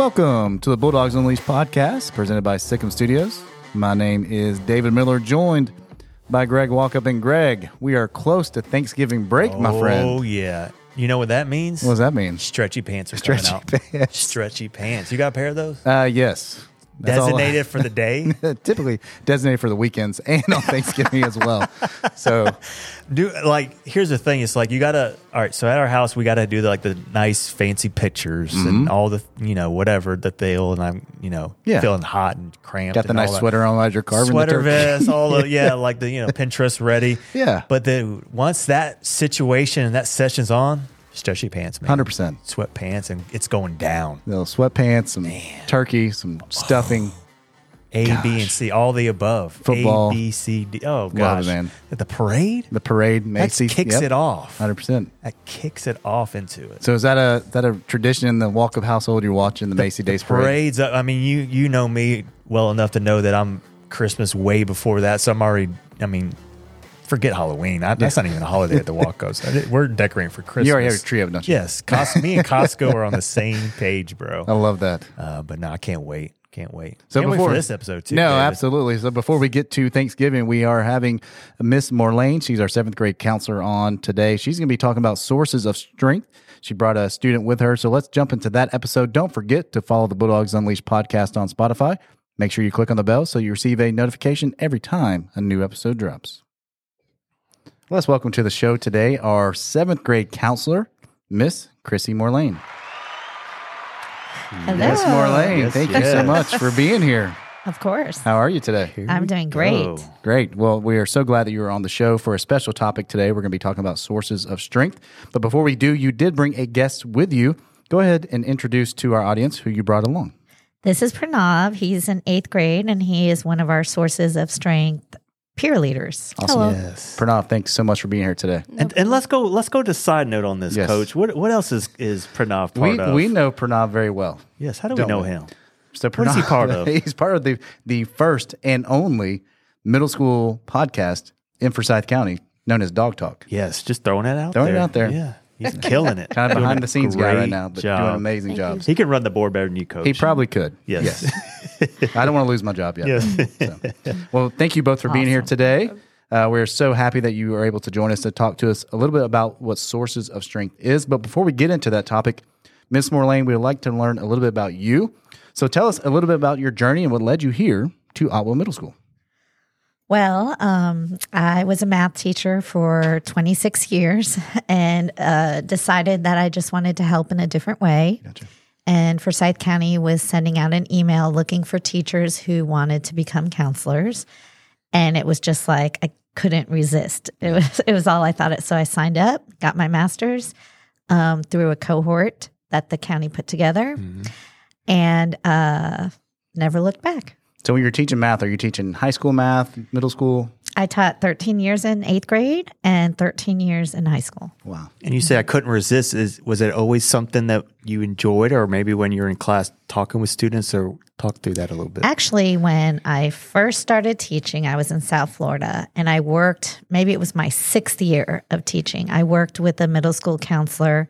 Welcome to the Bulldogs Unleashed podcast presented by Sikkim Studios. My name is David Miller, joined by Greg Walkup. And Greg, we are close to Thanksgiving break, my friend. Oh yeah. You know what that means? What does that mean? Stretchy pants are Stretchy coming out. pants. Stretchy pants. You got a pair of those? Uh, yes. That's Designated for the day. typically designated for the weekends and on Thanksgiving as well. So, Do like here's the thing. It's like you gotta. All right. So at our house, we gotta do like the nice fancy pictures Mm-hmm. and all the you know whatever that they'll and I'm you know Yeah. feeling hot and cramped. got the nice sweater on carving the sweater vest, all the yeah, like the you know Pinterest ready. Yeah. But then once that situation and that session's on, stretchy pants, man, 100%. sweatpants, and it's going down. Little sweatpants, some turkey, some stuffing. A, B, and C, all the above. Football. A, B, C, D. Oh Love it, gosh, man. At the parade, The parade, that Macy's. kicks it off. 100%. That kicks it off into it. So is that a that a tradition in the Walkup household? You're watching the, Macy Days parade. Parades. uh, I mean, you you know me well enough to know that I'm Christmas way before that. So I'm already. I mean, forget Halloween. I, that's not even a holiday at the Walkos. We're decorating for Christmas. You already have a tree of it, don't you? Yes, Cos- me and Costco are on the same page, bro. I love that. Uh, but no, I can't wait. Can't wait. So can't wait before for this episode too. No, David. absolutely. So before we get to Thanksgiving, we are having Miss Morlanne. She's our seventh grade counselor on today. She's going to be talking about sources of strength. She brought a student with her. So let's jump into that episode. Don't forget to follow the Bulldogs Unleashed podcast on Spotify. Make sure you click on the bell so you receive a notification every time a new episode drops. Let's welcome to the show today our seventh grade counselor, Miss Chrissy Morlanne. Hello. Miss Morlanne, Yes, thank you so much for being here. Of course. How are you today? I'm doing great. Go. Great. Well, we are so glad that you were on the show for a special topic today. We're going to be talking about sources of strength. But before we do, you did bring a guest with you. Go ahead and introduce to our audience who you brought along. This is Pranav. He's in eighth grade and he is one of our sources of strength peer leaders. Awesome. Yes. Pranav, thanks so much for being here today. And, and let's go. Let's go to side note on this, Yes. Coach. What what else is is Pranav part We, of? we know Pranav very well. yes. How do we don't know we? him? So What is he Pranav- part of? He's part of the, the first and only middle school podcast in Forsyth County known as Dog Talk. Yes, just throwing it out Throwing it out there. Yeah, he's killing it. Kind of Doing behind the scenes guy right great now, but job. doing amazing jobs. He can run the board better than you, Coach. He probably could. Yes. I don't want to lose my job yet. Yes. So, well, thank you both for being here Awesome. today. Uh, we're so happy that you were able to join us to talk to us a little bit about what sources of strength is. But before we get into that topic, Miss Morlanne, we would like to learn a little bit about you. So tell us a little bit about your journey and what led you here to Otwell Middle School. Well, um, I was a math teacher for 26 years and uh, decided that I just wanted to help in a different way. Gotcha. And Forsyth County was sending out an email looking for teachers who wanted to become counselors. And it was just like I couldn't resist. It was it was all I thought. It so I signed up, got my master's um, through a cohort that the county put together, and uh, never looked back. So when you're teaching math, are you teaching high school math, middle school? I taught 13 years in eighth grade and 13 years in high school. Wow. And you say I couldn't resist. Is was it always something that you enjoyed, or maybe when you're in class talking with students, or talk through that a little bit? Actually, when I first started teaching, I was in South Florida and I worked, maybe it was my sixth year of teaching. I worked with a middle school counselor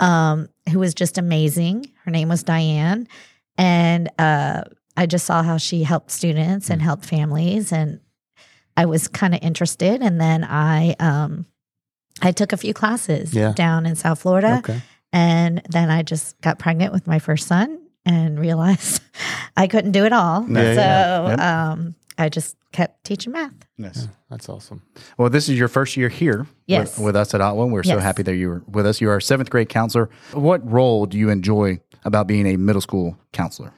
um, who was just amazing. Her name was Diane. And uh, I just saw how she helped students and helped families. And I was kind of interested. And then I, um, I took a few classes Yeah. down in South Florida. Okay. And then I just got pregnant with my first son and realized I couldn't do it all. Yeah, so yeah. Yep. um, I just kept teaching math. Yes. That's awesome. Well, this is your first year here Yes. with, with us at Otwell. We're so happy that you were with us. You are a seventh grade counselor. What role do you enjoy about being a middle school counselor?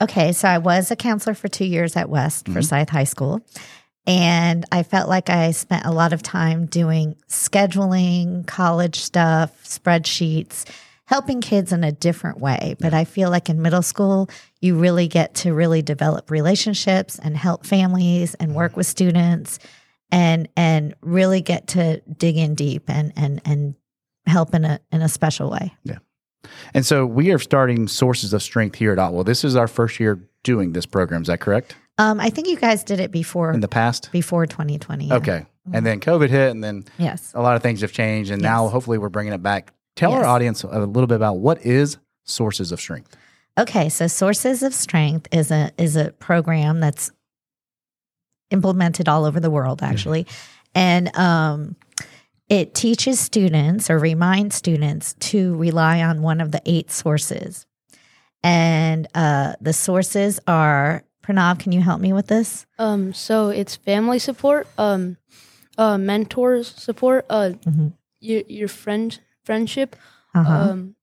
Okay, so I was a counselor for two years at West Forsyth mm-hmm. High School. And I felt like I spent a lot of time doing scheduling, college stuff, spreadsheets, helping kids in a different way. But I feel like in middle school, you really get to really develop relationships and help families and work mm-hmm. with students and and really get to dig in deep and and and help in a in a special way. And so we are starting sources of strength here at Otwell. This is our first year doing this program. Is that correct? Um, I think you guys did it before In the past? before 2020. yeah. Okay. And then COVID hit, and then Yes. a lot of things have changed. And now hopefully we're bringing it back. Tell our audience a little bit about what is sources of strength. Okay, so Sources of Strength is a is a program that's implemented all over the world actually. And um it teaches students or reminds students to rely on one of the eight sources. And uh the sources are Pranav, can you help me with this? Um, so it's family support, um, uh, mentors support, uh, Mhm. your your friend friendship, Uh-huh. um,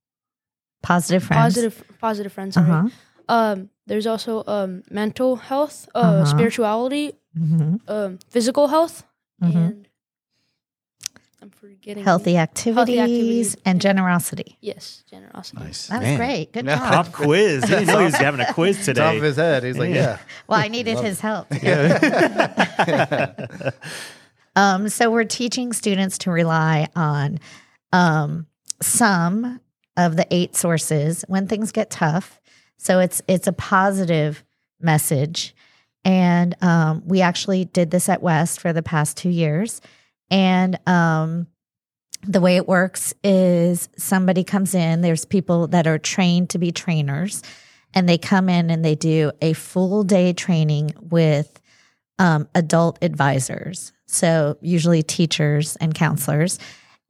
positive friends. positive positive friends. sorry. Uh-huh. Um, there's also um mental health, uh, Uh-huh. spirituality, Mhm. um, physical health, Mhm. and I'm forgetting Healthy activities, activities. and generosity. Yes, generosity. Nice. That was Man. great. Good Yeah. job. Pop quiz. He didn't know he was having a quiz Top of today. his head. He's like, yeah. Well, I needed his help. um, so we're teaching students to rely on um, some of the eight sources when things get tough. So it's it's a positive message, and um, we actually did this at West for the past two years. And um, the way it works is somebody comes in. There's people that are trained to be trainers, and they come in and they do a full day training with um, adult advisors. So, usually teachers and counselors.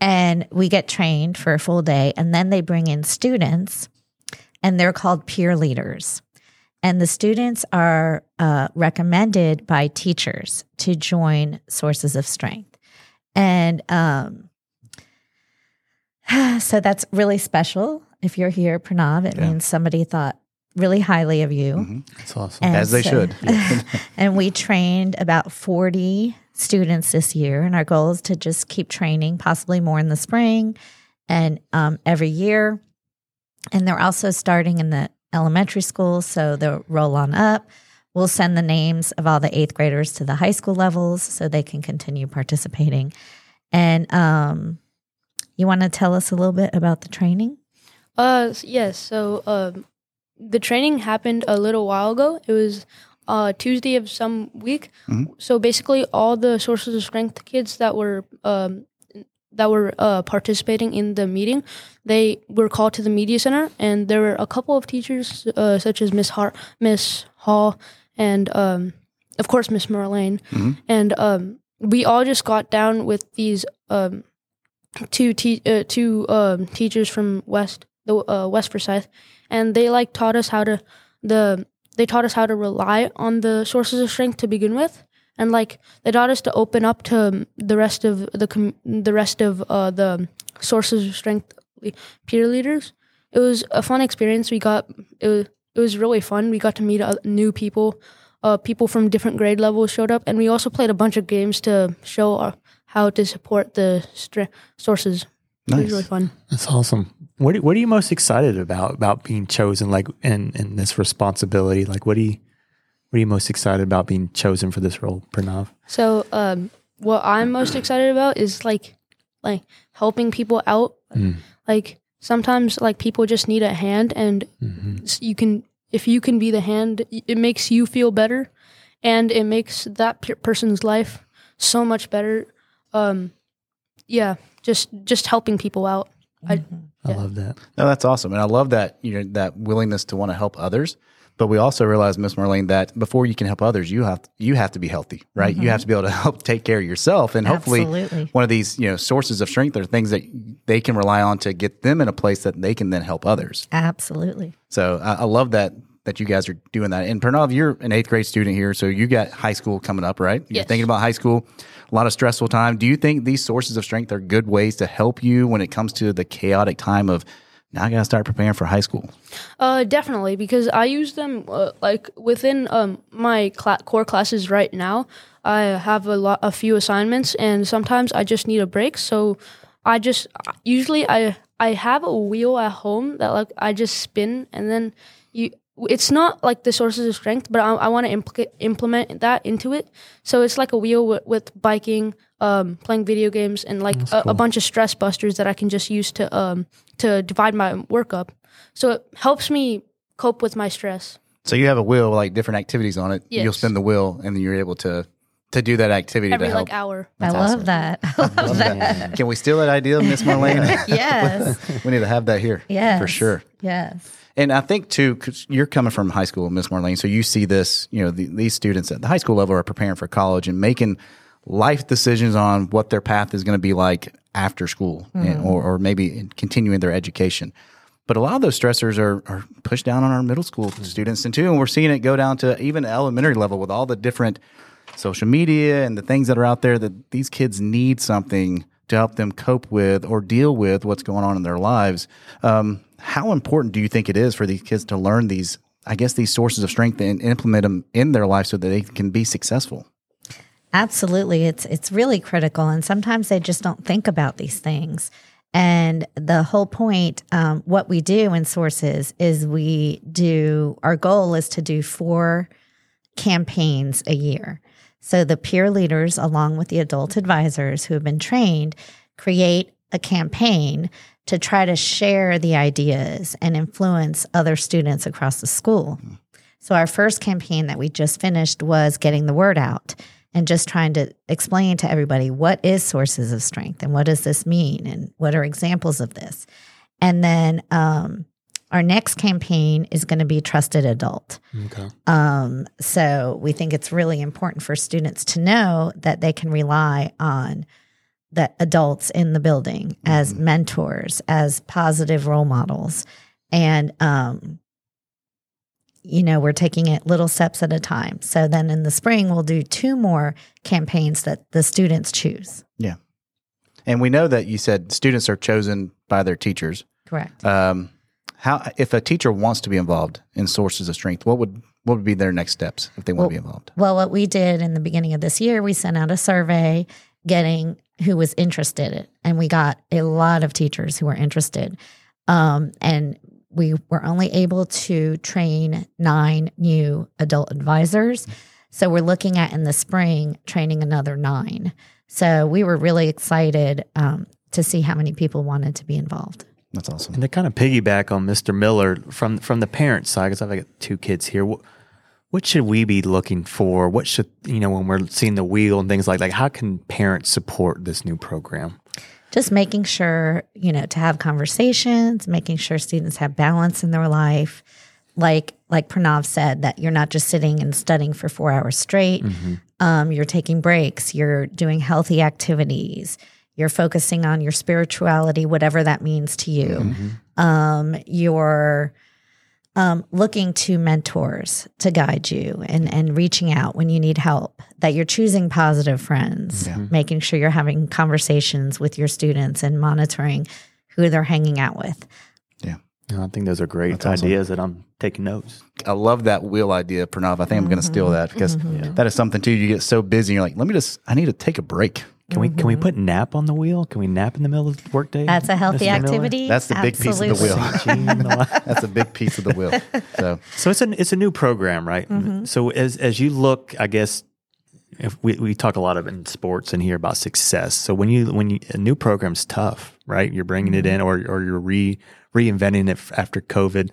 And we get trained for a full day, and then they bring in students, and they're called peer leaders. And the students are uh, recommended by teachers to join Sources of Strength. And um, so that's really special. If you're here, Pranav, it Yeah. means somebody thought really highly of you. Mhm. That's awesome. And As they so- should. and we trained about 40 students this year. And our goal is to just keep training, possibly more in the spring and um, every year. And they're also starting in the elementary school. So they'll roll on up. We'll send the names of all the eighth graders to the high school levels so they can continue participating. And um, you want to tell us a little bit about the training? Uh, yes. So, um, the training happened a little while ago. It was uh Tuesday of some week. Mhm. So basically, all the sources of strength kids that were um that were uh, participating in the meeting, they were called to the media center, and there were a couple of teachers, uh, such as Miss Hart, Miss Hall, and um, of course Miss Morlanne, Mhm. and um, we all just got down with these um, two te- uh, two um, teachers from West the uh, West Forsyth, and they like taught us how to the they taught us how to rely on the sources of strength to begin with, and like they taught us to open up to um, the rest of the com- the rest of uh, the sources of strength peer leaders. It was a fun experience. We got it was it was really fun. We got to meet uh, new people. Uh, people from different grade levels showed up, and we also played a bunch of games to show our, how to support the stre- sources. It Nice. was really fun. That's awesome. What are, what are you most excited about about being chosen like in in this responsibility? Like what do you what are you most excited about being chosen for this role, Pranav? So, um, what I'm most excited about is like, like helping people out. Mm. Like sometimes, like people just need a hand, and hmm you can, if you can be the hand, it makes you feel better, and it makes that pe- person's life so much better. Um, yeah, just just helping people out. I, I Yeah. love that. No, that's awesome, and I love that you know that willingness to want to help others. But we also realize, Miss Morlanne, that before you can help others, you have you have to be healthy, right? You mm-hmm. have to be able to help take care of yourself, and hopefully, Absolutely. one of these you know sources of strength are things that they can rely on to get them in a place that they can then help others. Absolutely. So I, I love that that you guys are doing that. And Pranav, you're an eighth grade student here, so you got high school coming up, right? You're Yes. thinking about high school, a lot of stressful time. Do you think these sources of strength are good ways to help you when it comes to the chaotic time of now I got to start preparing for high school? Uh, definitely, because I use them uh, like within um my cla- core classes right now. I have a lot, a few assignments, and sometimes I just need a break. So I just usually I I have a wheel at home that like I just spin, and then you. It's not like the sources of strength, but I, I want to impl- implement that into it. So it's like a wheel with, with biking, um, playing video games, and like a, a bunch of stress busters that I can just use to um to divide my work up. So it helps me cope with my stress. So you have a wheel with like different activities on it. You'll spin the wheel, and then you're able to to do that activity every to help. like hour. I love that. I love that. Can we steal that idea, Miss Morlanne? yes. we need to have that here. Yes. For sure. Yes. And I think too, because you're coming from high school, Miss Morlanne, so you see this. You know, the, these students at the high school level are preparing for college and making life decisions on what their path is going to be like after school, and, or, or maybe continuing their education. But a lot of those stressors are, are pushed down on our middle school students, and too, and we're seeing it go down to even elementary level with all the different social media and the things that are out there that these kids need something to help them cope with or deal with what's going on in their lives. Um, how important do you think it is for these kids to learn these, I guess, these sources of strength and implement them in their life so that they can be successful? Absolutely. It's it's really critical. And sometimes they just don't think about these things. And the whole point, um, what we do in sources is we do our goal is to do four campaigns a year. So the peer leaders, along with the adult advisors who have been trained, create a campaign to try to share the ideas and influence other students across the school. So our first campaign that we just finished was getting the word out and just trying to explain to everybody what is sources of strength and what does this mean and what are examples of this. And then um, our next campaign is going to be trusted adult. Okay. Um, so we think it's really important for students to know that they can rely on the adults in the building as mentors, as positive role models. And, um, you know, we're taking it little steps at a time. So then in the spring, we'll do two more campaigns that the students choose. Yeah. And we know that you said students are chosen by their teachers. Correct. Um, how, if a teacher wants to be involved in sources of strength, what would what would be their next steps if they want to be involved? Well, what we did in the beginning of this year, we sent out a survey getting who was interested, and we got a lot of teachers who were interested. Um, and we were only able to train nine new adult advisors. So we're looking at in the spring training another nine. So we were really excited um, to see how many people wanted to be involved. That's awesome. And to kind of piggyback on Mr. Miller from from the parent side, because I've got two kids here. What, what should we be looking for? What should you know when we're seeing the wheel and things like like how can parents support this new program? Just making sure you know to have conversations making sure students have balance in their life. Like like pranav said that you're not just sitting and studying for four hours straight. Um, you're taking breaks. You're doing healthy activities. You're focusing on your spirituality whatever that means to you. Um, you're um, looking to mentors to guide you and, and reaching out when you need help, that you're choosing positive friends, mm-hmm. making sure you're having conversations with your students and monitoring who they're hanging out with. yeah know, I think those are great That's awesome. ideas that I'm taking notes. I love that wheel idea, Pranav. I think I'm going to steal mm-hmm. that because mm-hmm. that is something too. You get so busy, you're like, let me just. I need to take a break. Can we can we mm-hmm. put nap on the wheel? Can we nap in the middle of the workday? That's a healthy Mr. Miller? activity. That's the big piece of the wheel. Gee, the li- That's a big piece of the wheel. So So it's an it's a new program, right? Mm-hmm. So as as you look, I guess if we, we talk a lot of in sports and hear about success. So when you when you, a new program's tough, right? You're bringing it in, mm-hmm. or or you're re reinventing it after COVID.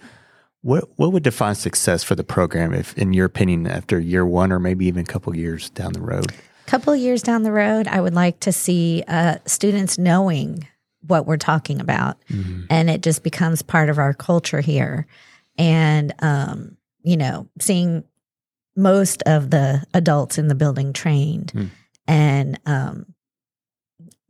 What what would define success for the program, if in your opinion, after year one or maybe even a couple years down the road? Couple of years down the road, I would like to see uh, students knowing what we're talking about, and it just becomes part of our culture here. And um, you know, seeing most of the adults in the building trained, Hmm. and um,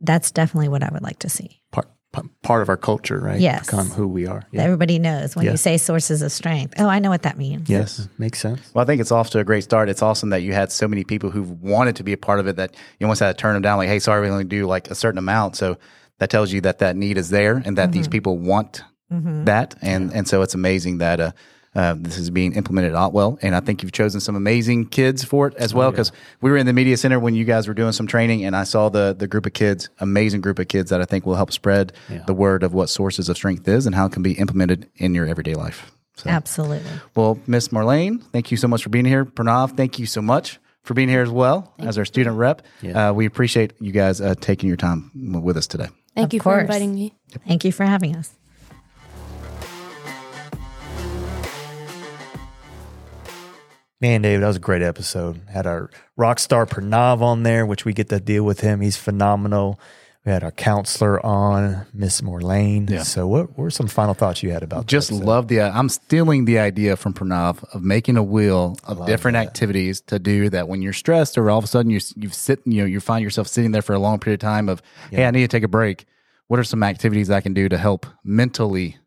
that's definitely what I would like to see. Part p- part of our culture, right? Yes. become who we are. That Everybody knows when Yeah. you say sources of strength. Oh, I know what that means. Yes, makes sense. Well, I think it's off to a great start. It's awesome that you had so many people who wanted to be a part of it that you almost had to turn them down. Like, hey, sorry, we only do like a certain amount. So that tells you that that need is there and that these people want that. And and so it's amazing that uh, uh, this is being implemented at Otwell. And I think you've chosen some amazing kids for it as well. Because we were in the media center when you guys were doing some training, and I saw the the group of kids, amazing group of kids that I think will help spread the word of what sources of strength is and how it can be implemented in your everyday life. So. Absolutely. Well, Miss Morlanne, thank you so much for being here. Pranav, thank you so much for being here as well as our student rep. Uh, we appreciate you guys uh, taking your time with us today. Thank Of you course. for inviting me. Thank you for having us. Man, David, that was a great episode. Had our rock star Pranav on there, which we get to deal with him. He's phenomenal. We had our counselor on, Miss Morlanne. Yeah. So, what, were some final thoughts you had about Just that love the. Uh, I'm stealing the idea from Pranav of making a wheel of different activities to do that when you're stressed or all of a sudden you you sit you know you find yourself sitting there for a long period of time of hey I need to take a break. What are some activities I can do to help mentally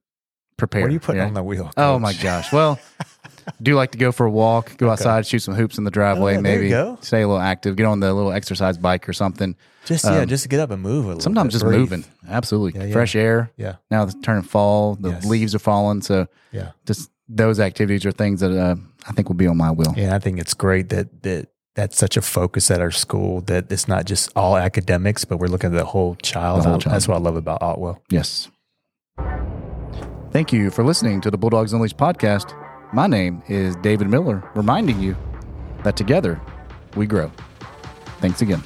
prepare? What are you putting Yeah. on the wheel? Oh my gosh! Well, do like to go for a walk, go outside, shoot some hoops in the driveway, Oh, maybe stay a little active, get on the little exercise bike or something. Just yeah, just to get up and move a little. um, Sometimes bit, just breathe. moving, absolutely. Yeah, yeah. Fresh air. Yeah, Now it's turning fall, the Yes. leaves are falling, so yeah, just those activities are things that uh, I think will be on my wheel. yeah. I think it's great that that that's such a focus at our school that it's not just all academics, but we're looking at the whole child. The whole child. That's what I love about Otwell. Yes. Thank you for listening to the Bulldogs Unleashed podcast. My name is David Miller, reminding you that together we grow. Thanks again.